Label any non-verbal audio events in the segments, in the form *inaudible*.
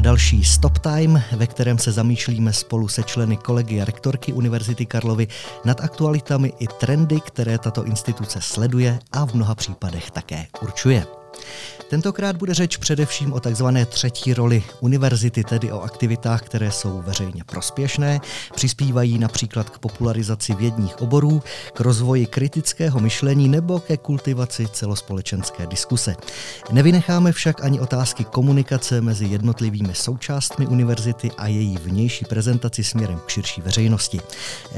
Další Stop Time, ve kterém se zamýšlíme spolu se členy kolegy a rektorky Univerzity Karlovy nad aktualitami i trendy, které tato instituce sleduje a v mnoha případech také určuje. Tentokrát bude řeč především o takzvané třetí roli univerzity, tedy o aktivitách, které jsou veřejně prospěšné, přispívají například k popularizaci vědních oborů, k rozvoji kritického myšlení nebo ke kultivaci celospolečenské diskuse. Nevynecháme však ani otázky komunikace mezi jednotlivými součástmi univerzity a její vnější prezentaci směrem k širší veřejnosti.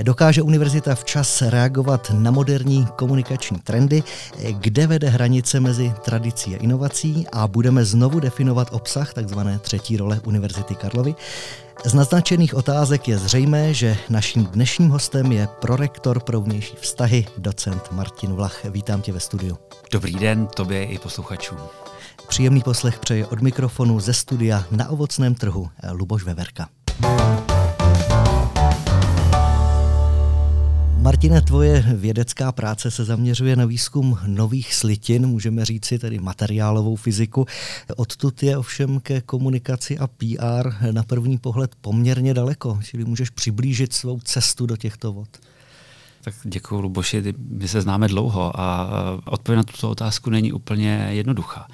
Dokáže univerzita včas reagovat na moderní komunikační trendy, kde vede hranice mezi tradicí a inovací a budeme znovu definovat obsah tzv. třetí role Univerzity Karlovy. Z naznačených otázek je zřejmé, že naším dnešním hostem je prorektor pro vnější vztahy, docent Martin Vlach. Vítám tě ve studiu. Dobrý den tobě i posluchačům. Příjemný poslech přeje od mikrofonu ze studia na ovocném trhu Luboš Veverka. Martine, tvoje vědecká práce se zaměřuje na výzkum nových slitin, můžeme říci tedy materiálovou fyziku. Odtud je ovšem ke komunikaci a PR na první pohled poměrně daleko, čili můžeš přiblížit svou cestu do těchto vod. Tak děkuji, Luboši. My se známe dlouho a odpověď na tuto otázku není úplně jednoduchá.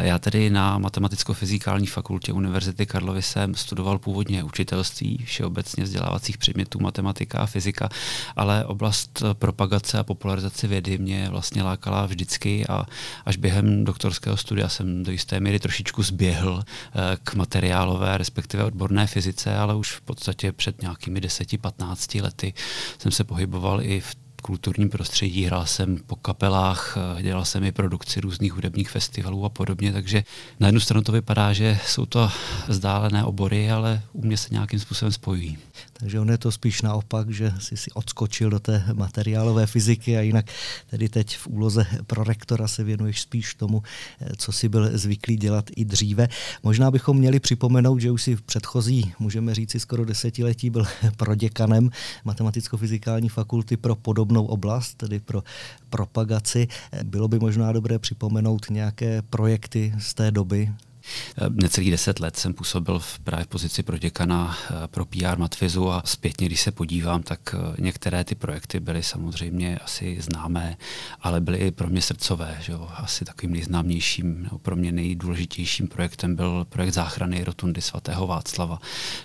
Já tedy na Matematicko-fyzikální fakultě Univerzity Karlovy jsem studoval původně učitelství, všeobecně vzdělávacích předmětů matematika a fyzika, ale oblast propagace a popularizace vědy mě vlastně lákala vždycky a až během doktorského studia jsem do jisté míry trošičku zběhl eh, k materiálové, respektive odborné fyzice, ale už v podstatě před nějakými 10-15 lety jsem se pohyboval i i v kulturním prostředí, hrál jsem po kapelách, eh, dělal jsem i produkci různých hudebních festivalů a podobně, takže na jednu stranu to vypadá, že jsou to vzdálené obory, ale u mě se nějakým způsobem spojují. Takže on je to spíš naopak, že si si odskočil do té materiálové fyziky a jinak tedy teď v úloze prorektora se věnuješ spíš tomu, eh, co si byl zvyklý dělat i dříve. Možná bychom měli připomenout, že už si v předchozí, můžeme říci skoro desetiletí, byl *laughs* proděkanem Matematicko-fyzikální fakulty pro podobnou oblast, tedy pro propagaci. Bylo by možná dobré připomenout nějaké projekty z té doby, necelých deset let jsem působil v právě pozici pro děkana eh, pro PR Matfizu a zpětně, když se podívám, tak eh, některé ty projekty byly samozřejmě asi známé, ale byly i pro mě srdcové. Že jo? Asi takovým nejznámějším, nebo pro mě nejdůležitějším projektem byl projekt záchrany rotundy svatého Václava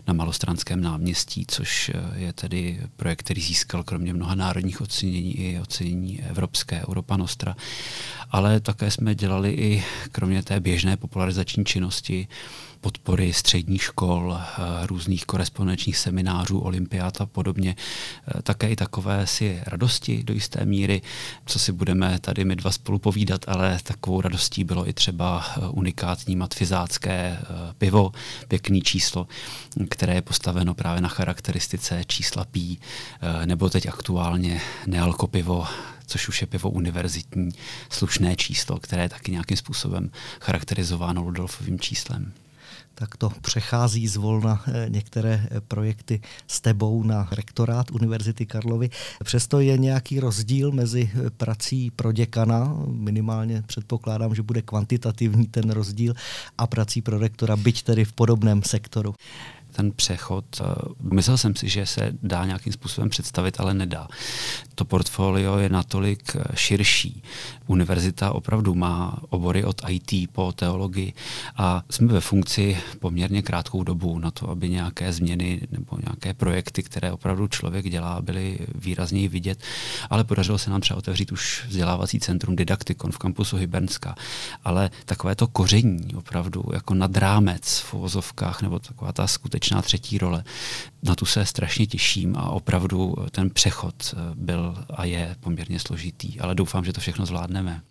na Malostranském náměstí, což je tedy projekt, který získal kromě mnoha národních ocenění i ocenění evropské Europa Nostra. Ale také jsme dělali i kromě té běžné popularizační činnosti, podpory středních škol, eh, různých korespondenčních seminářů, olympiát a podobně. Eh, také i takové si radosti do jisté míry, co si budeme tady my dva spolu povídat, ale takovou radostí bylo i třeba eh, unikátní matfizácké pivo, pěkný číslo, které je postaveno právě na charakteristice čísla pí, nebo teď aktuálně nealkopivo, což už je pivo univerzitní, slušné číslo, které je taky nějakým způsobem charakterizováno Ludolfovým číslem tak to přechází zvolna eh, některé eh, projekty s tebou na rektorát Univerzity Karlovy. Přesto je nějaký rozdíl mezi eh, prací pro děkana, minimálně předpokládám, že bude kvantitativní ten rozdíl, a prací pro rektora, byť tedy v podobném sektoru ten přechod, myslel jsem si, že se dá nějakým způsobem představit, ale nedá. To portfolio je natolik širší. Univerzita opravdu má obory od IT po teologii a jsme ve funkci poměrně krátkou dobu na to, aby nějaké změny nebo nějaké projekty, které opravdu člověk dělá, byly výrazněji vidět. Ale podařilo se nám třeba otevřít už vzdělávací centrum Didaktikon v kampusu Hybernska. Ale takové to koření opravdu jako nad rámec v uvozovkách nebo taková ta skutečná třetí role, na tu se strašně těším a opravdu ten přechod byl a je poměrně složitý. Ale doufám, že to všechno zvládneme.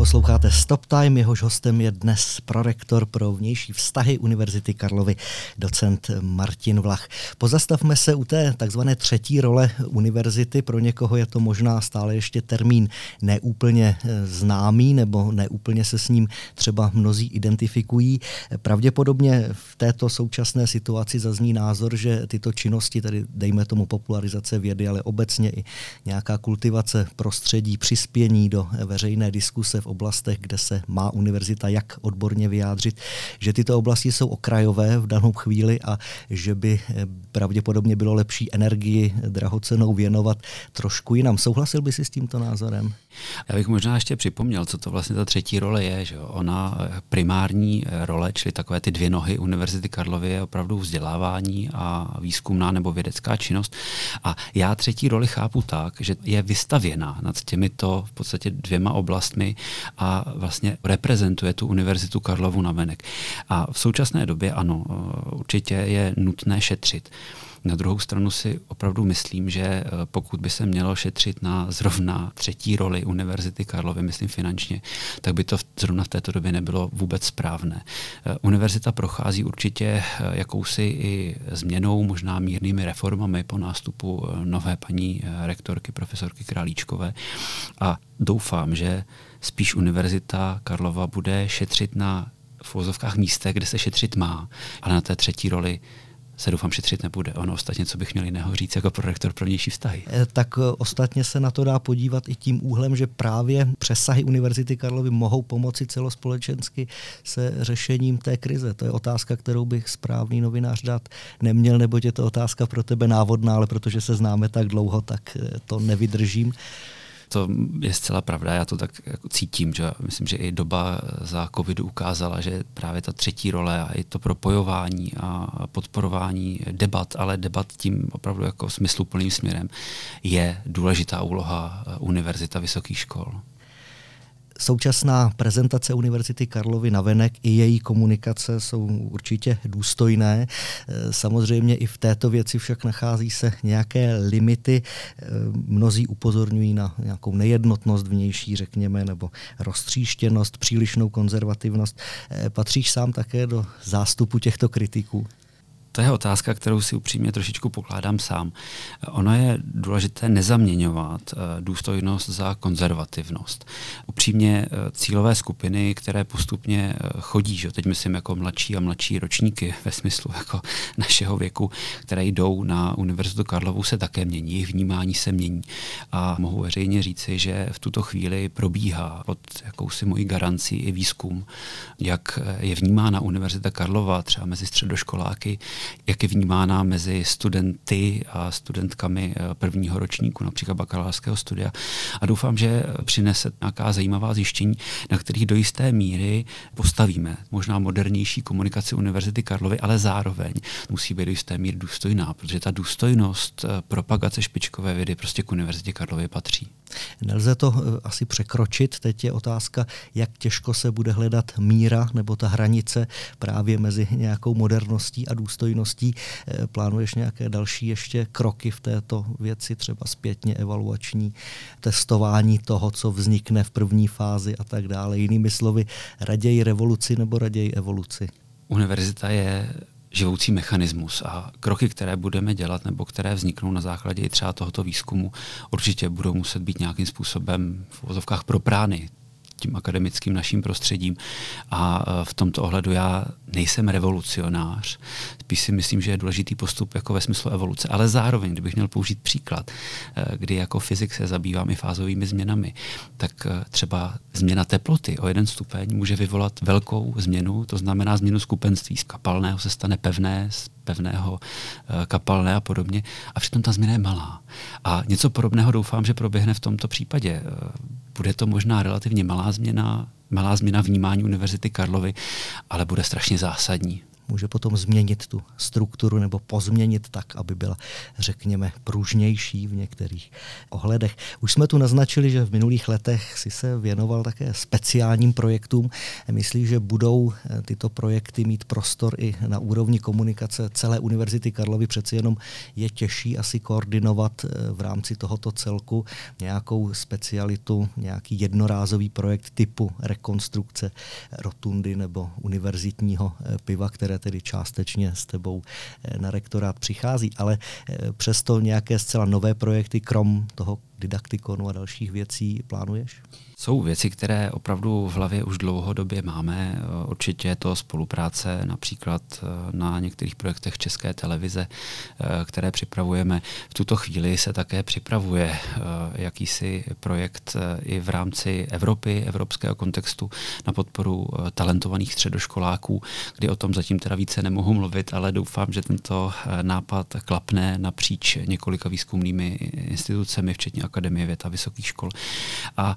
Posloucháte Stop Time, jehož hostem je dnes prorektor pro vnější vztahy Univerzity Karlovy, docent Martin Vlach. Pozastavme se u té takzvané třetí role univerzity. Pro někoho je to možná stále ještě termín neúplně eh, známý nebo neúplně se s ním třeba mnozí identifikují. Pravděpodobně v této současné situaci zazní názor, že tyto činnosti, tedy dejme tomu popularizace vědy, ale obecně i nějaká kultivace prostředí, přispění do veřejné diskuse v oblastech, kde se má univerzita jak odborně vyjádřit, že tyto oblasti jsou okrajové v danou chvíli a že by eh, pravděpodobně bylo lepší energii drahocenou věnovat trošku jinam. Souhlasil by si s tímto názorem? Já bych možná ještě připomněl, co to vlastně ta třetí role je. Že Ona eh, primární eh, role, čili takové ty dvě nohy Univerzity Karlovy je opravdu vzdělávání a výzkumná nebo vědecká činnost. A já třetí roli chápu tak, že je vystavěna nad těmito v podstatě dvěma oblastmi a vlastně reprezentuje tu Univerzitu Karlovu na venek. A v současné době ano, určitě je nutné šetřit. Na druhou stranu si opravdu myslím, že eh, pokud by se mělo šetřit na zrovna třetí roli Univerzity Karlovy, myslím finančně, tak by to zrovna v této době nebylo vůbec správné. Eh, univerzita prochází určitě eh, jakousi i změnou, možná mírnými reformami po nástupu nové paní rektorky, profesorky Králíčkové a doufám, že spíš Univerzita Karlova bude šetřit na v místech, kde se šetřit má, ale na té třetí roli se doufám šetřit nebude. Ono ostatně, co bych měl jiného říct jako prorektor pro vnější vztahy. Eh, tak eh, ostatně se na to dá podívat i tím úhlem, že právě přesahy Univerzity Karlovy mohou pomoci celospolečensky se řešením té krize. To je otázka, kterou bych správný novinář dát neměl, neboť je to otázka pro tebe návodná, ale protože se známe tak dlouho, tak eh, to nevydržím to je zcela pravda, já to tak jako cítím, že myslím, že i doba za covidu ukázala, že právě ta třetí role a i to propojování a podporování debat, ale debat tím opravdu jako smysluplným směrem je důležitá úloha univerzita vysokých škol. Současná prezentace Univerzity Karlovy na venek i její komunikace jsou určitě důstojné. E, samozřejmě i v této věci však nachází se nějaké limity. E, mnozí upozorňují na nějakou nejednotnost vnější, řekněme, nebo roztříštěnost, přílišnou konzervativnost. E, patříš sám také do zástupu těchto kritiků? To je otázka, kterou si upřímně trošičku pokládám sám. Ono je důležité nezaměňovat eh, důstojnost za konzervativnost. Upřímně eh, cílové skupiny, které postupně eh, chodí, že teď myslím jako mladší a mladší ročníky *laughs* ve smyslu jako našeho věku, které jdou na Univerzitu Karlovu, se také mění, jejich vnímání se mění. A mohu veřejně říci, že v tuto chvíli probíhá pod jakousi mojí garancí i výzkum, jak je vnímána Univerzita Karlova třeba mezi středoškoláky, jak je vnímána mezi studenty a studentkami eh, prvního ročníku, například bakalářského studia. A doufám, že přinese nějaká zajímavá zjištění, na kterých do jisté míry postavíme možná modernější komunikaci Univerzity Karlovy, ale zároveň musí být do jisté míry důstojná, protože ta důstojnost eh, propagace špičkové vědy prostě k Univerzitě Karlovy patří. Nelze to eh, asi překročit. Teď je otázka, jak těžko se bude hledat míra nebo ta hranice právě mezi nějakou moderností a důstojností. Eh, plánuješ nějaké další ještě kroky v této věci, třeba zpětně evaluační testování toho, co vznikne v první fázi a tak dále. Jinými slovy, raději revoluci nebo raději evoluci? Univerzita je živoucí mechanismus a kroky, které budeme dělat nebo které vzniknou na základě třeba tohoto výzkumu, určitě budou muset být nějakým způsobem v vozovkách proprány tím akademickým naším prostředím. A e, v tomto ohledu já nejsem revolucionář, spíš si myslím, že je důležitý postup jako ve smyslu evoluce, ale zároveň, kdybych měl použít příklad, e, kdy jako fyzik se zabývám i fázovými změnami, tak e, třeba změna teploty o jeden stupeň může vyvolat velkou změnu, to znamená změnu skupenství. Z kapalného se stane pevné, z pevného kapalné a podobně. A přitom ta změna je malá. A něco podobného doufám, že proběhne v tomto případě. Bude to možná relativně malá změna, malá změna vnímání Univerzity Karlovy, ale bude strašně zásadní může potom změnit tu strukturu nebo pozměnit tak, aby byla, řekněme, pružnější v některých ohledech. Už jsme tu naznačili, že v minulých letech si se věnoval také speciálním projektům. Myslíš, že budou eh, tyto projekty mít prostor i na úrovni komunikace celé Univerzity Karlovy? Přeci jenom je těžší asi koordinovat eh, v rámci tohoto celku nějakou specialitu, nějaký jednorázový projekt typu rekonstrukce rotundy nebo univerzitního eh, piva, které tedy částečně s tebou eh, na rektorát přichází, ale eh, přesto nějaké zcela nové projekty, krom toho didaktikonu a dalších věcí plánuješ? Jsou věci, které opravdu v hlavě už dlouhodobě máme. Určitě je to spolupráce například eh, na některých projektech České televize, eh, které připravujeme. V tuto chvíli se také připravuje eh, jakýsi projekt i v rámci Evropy, evropského kontextu na podporu talentovaných středoškoláků, kdy o tom zatím teda více nemohu mluvit, ale doufám, že tento nápad klapne napříč několika výzkumnými institucemi, včetně Akademie věd a vysokých škol. A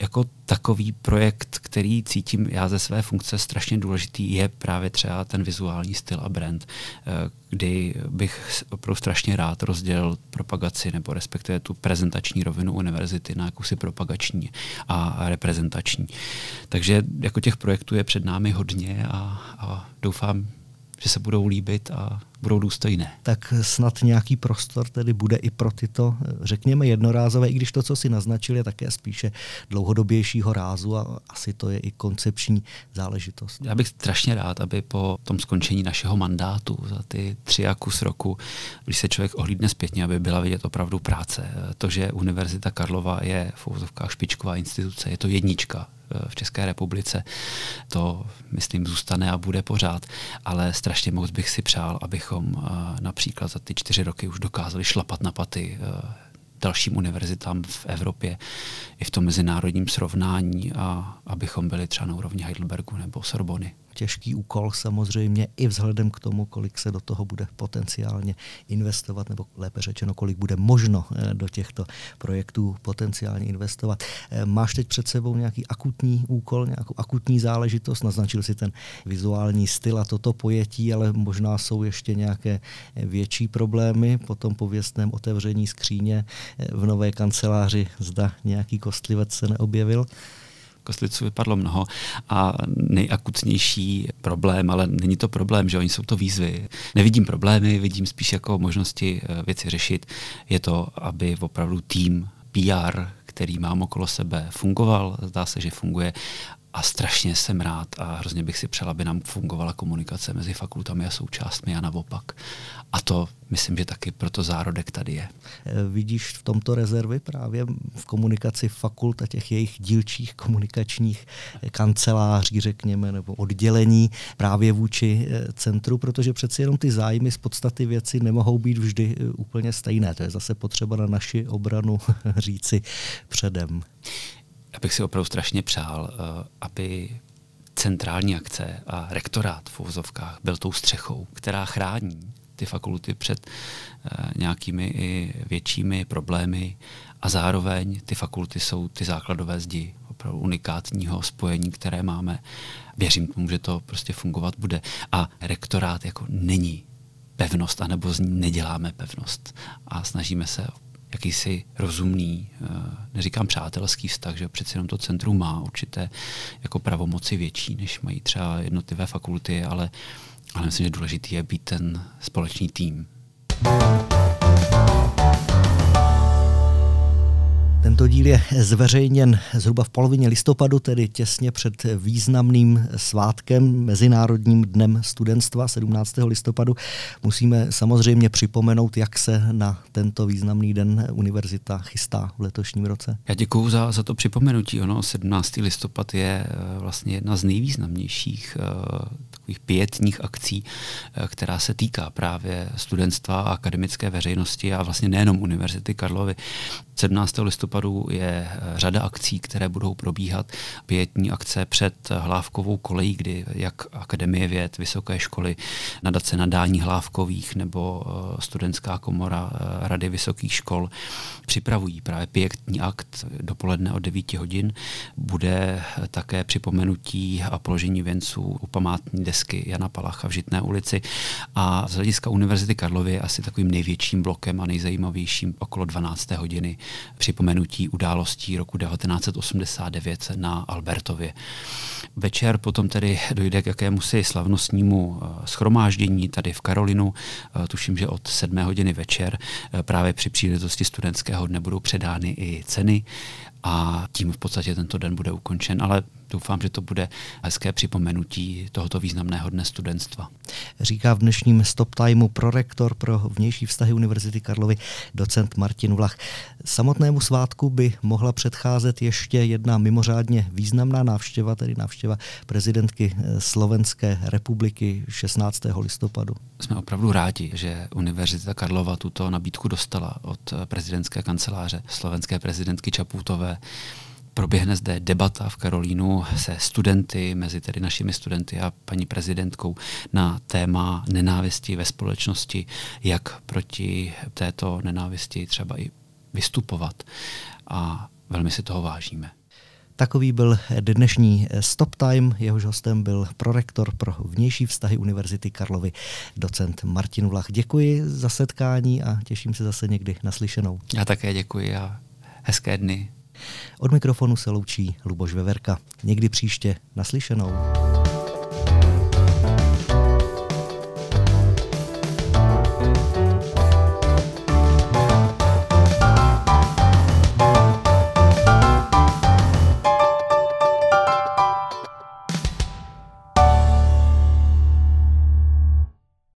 jako takový projekt, který cítím já ze své funkce strašně důležitý, je právě třeba ten vizuální styl a brand, eh, kdy bych opravdu strašně rád rozdělil propagaci nebo respektive tu prezentační rovinu univerzity na jakousi propagační a reprezentační. Takže jako těch projektů je před námi hodně a, a doufám, že se budou líbit a budou důstojné. Tak snad nějaký prostor tedy bude i pro tyto, řekněme, jednorázové, i když to, co si naznačil, je také spíše dlouhodobějšího rázu a asi to je i koncepční záležitost. Já bych strašně rád, aby po tom skončení našeho mandátu za ty tři a kus roku, když se člověk ohlídne zpětně, aby byla vidět opravdu práce. To, že Univerzita Karlova je v špičková instituce, je to jednička v České republice. To, myslím, zůstane a bude pořád. Ale strašně moc bych si přál, abychom eh, například za ty čtyři roky už dokázali šlapat na paty eh, dalším univerzitám v Evropě i v tom mezinárodním srovnání a abychom byli třeba na úrovni Heidelbergu nebo Sorbony těžký úkol samozřejmě i vzhledem k tomu, kolik se do toho bude potenciálně investovat, nebo lépe řečeno, kolik bude možno eh, do těchto projektů potenciálně investovat. Eh, máš teď před sebou nějaký akutní úkol, nějakou akutní záležitost, naznačil si ten vizuální styl a toto pojetí, ale možná jsou ještě nějaké eh, větší problémy po tom pověstném otevření skříně v nové kanceláři, zda nějaký kostlivec se neobjevil kostlivců vypadlo mnoho a nejakutnější problém, ale není to problém, že oni jsou to výzvy. Nevidím problémy, vidím spíš jako možnosti eh, věci řešit. Je to, aby opravdu tým PR, který mám okolo sebe, fungoval, zdá se, že funguje a strašně jsem rád a hrozně bych si přál, aby nám fungovala komunikace mezi fakultami a součástmi a naopak. A to myslím, že taky proto zárodek tady je. Eh, vidíš v tomto rezervy právě v komunikaci fakult a těch jejich dílčích komunikačních kanceláří, řekněme, nebo oddělení právě vůči eh, centru, protože přeci jenom ty zájmy z podstaty věci nemohou být vždy eh, úplně stejné. To je zase potřeba na naši obranu *laughs* říci předem. Já bych si opravdu strašně přál, aby centrální akce a rektorát v uvozovkách byl tou střechou, která chrání ty fakulty před uh, nějakými i většími problémy a zároveň ty fakulty jsou ty základové zdi opravdu unikátního spojení, které máme. Věřím tomu, že to prostě fungovat bude. A rektorát jako není pevnost, anebo z ní neděláme pevnost. A snažíme se jakýsi rozumný, eh, neříkám přátelský vztah, že přeci jenom to centrum má určité jako pravomoci větší, než mají třeba jednotlivé fakulty, ale ale myslím, že důležitý je být ten společný tým. Tento díl je zveřejněn zhruba v polovině listopadu, tedy těsně před významným svátkem, Mezinárodním dnem studentstva 17. listopadu. Musíme samozřejmě připomenout, jak se na tento významný den univerzita chystá v letošním roce. Já děkuji za, za to připomenutí. Ono 17. listopad je eh, vlastně jedna z nejvýznamnějších uh, takových pětních akcí, uh, která se týká právě studentstva a akademické veřejnosti a vlastně nejenom Univerzity Karlovy. 17. listopadu je eh, řada akcí, které budou probíhat. Pětní akce před hlávkovou kolejí, kdy jak Akademie věd, vysoké školy, nadace nadání hlávkových nebo eh, studentská komora eh, Rady vysokých škol připravují právě pětní akt dopoledne od 9 hodin. Bude také připomenutí a položení věnců u památní desky Jana Palacha v Žitné ulici. A z hlediska Univerzity Karlovy je asi takovým největším blokem a nejzajímavějším okolo 12. hodiny připomenutí událostí roku 1989 na Albertově. Večer potom tedy dojde k jakému si slavnostnímu eh, schromáždění tady v Karolinu, eh, tuším, že od 7 hodiny večer eh, právě při příležitosti studentského dne budou předány i ceny a tím v podstatě tento den bude ukončen, ale doufám, že to bude hezké připomenutí tohoto významného dne studentstva. Říká v dnešním Stop Timeu prorektor pro vnější vztahy Univerzity Karlovy docent Martin Vlach. Samotnému svátku by mohla předcházet ještě jedna mimořádně významná návštěva, tedy návštěva prezidentky eh, Slovenské republiky 16. listopadu. Jsme opravdu rádi, že Univerzita Karlova tuto nabídku dostala od prezidentské kanceláře slovenské prezidentky Čaputové proběhne zde debata v Karolínu se studenty, mezi tedy našimi studenty a paní prezidentkou na téma nenávisti ve společnosti, jak proti této nenávisti třeba i vystupovat. A velmi si toho vážíme. Takový byl dnešní Stop Time. Jehož hostem byl prorektor pro vnější vztahy Univerzity Karlovy, docent Martin Vlach. Děkuji za setkání a těším se zase někdy naslyšenou. Já také děkuji a hezké dny. Od mikrofonu se loučí Luboš Veverka. Někdy příště naslyšenou.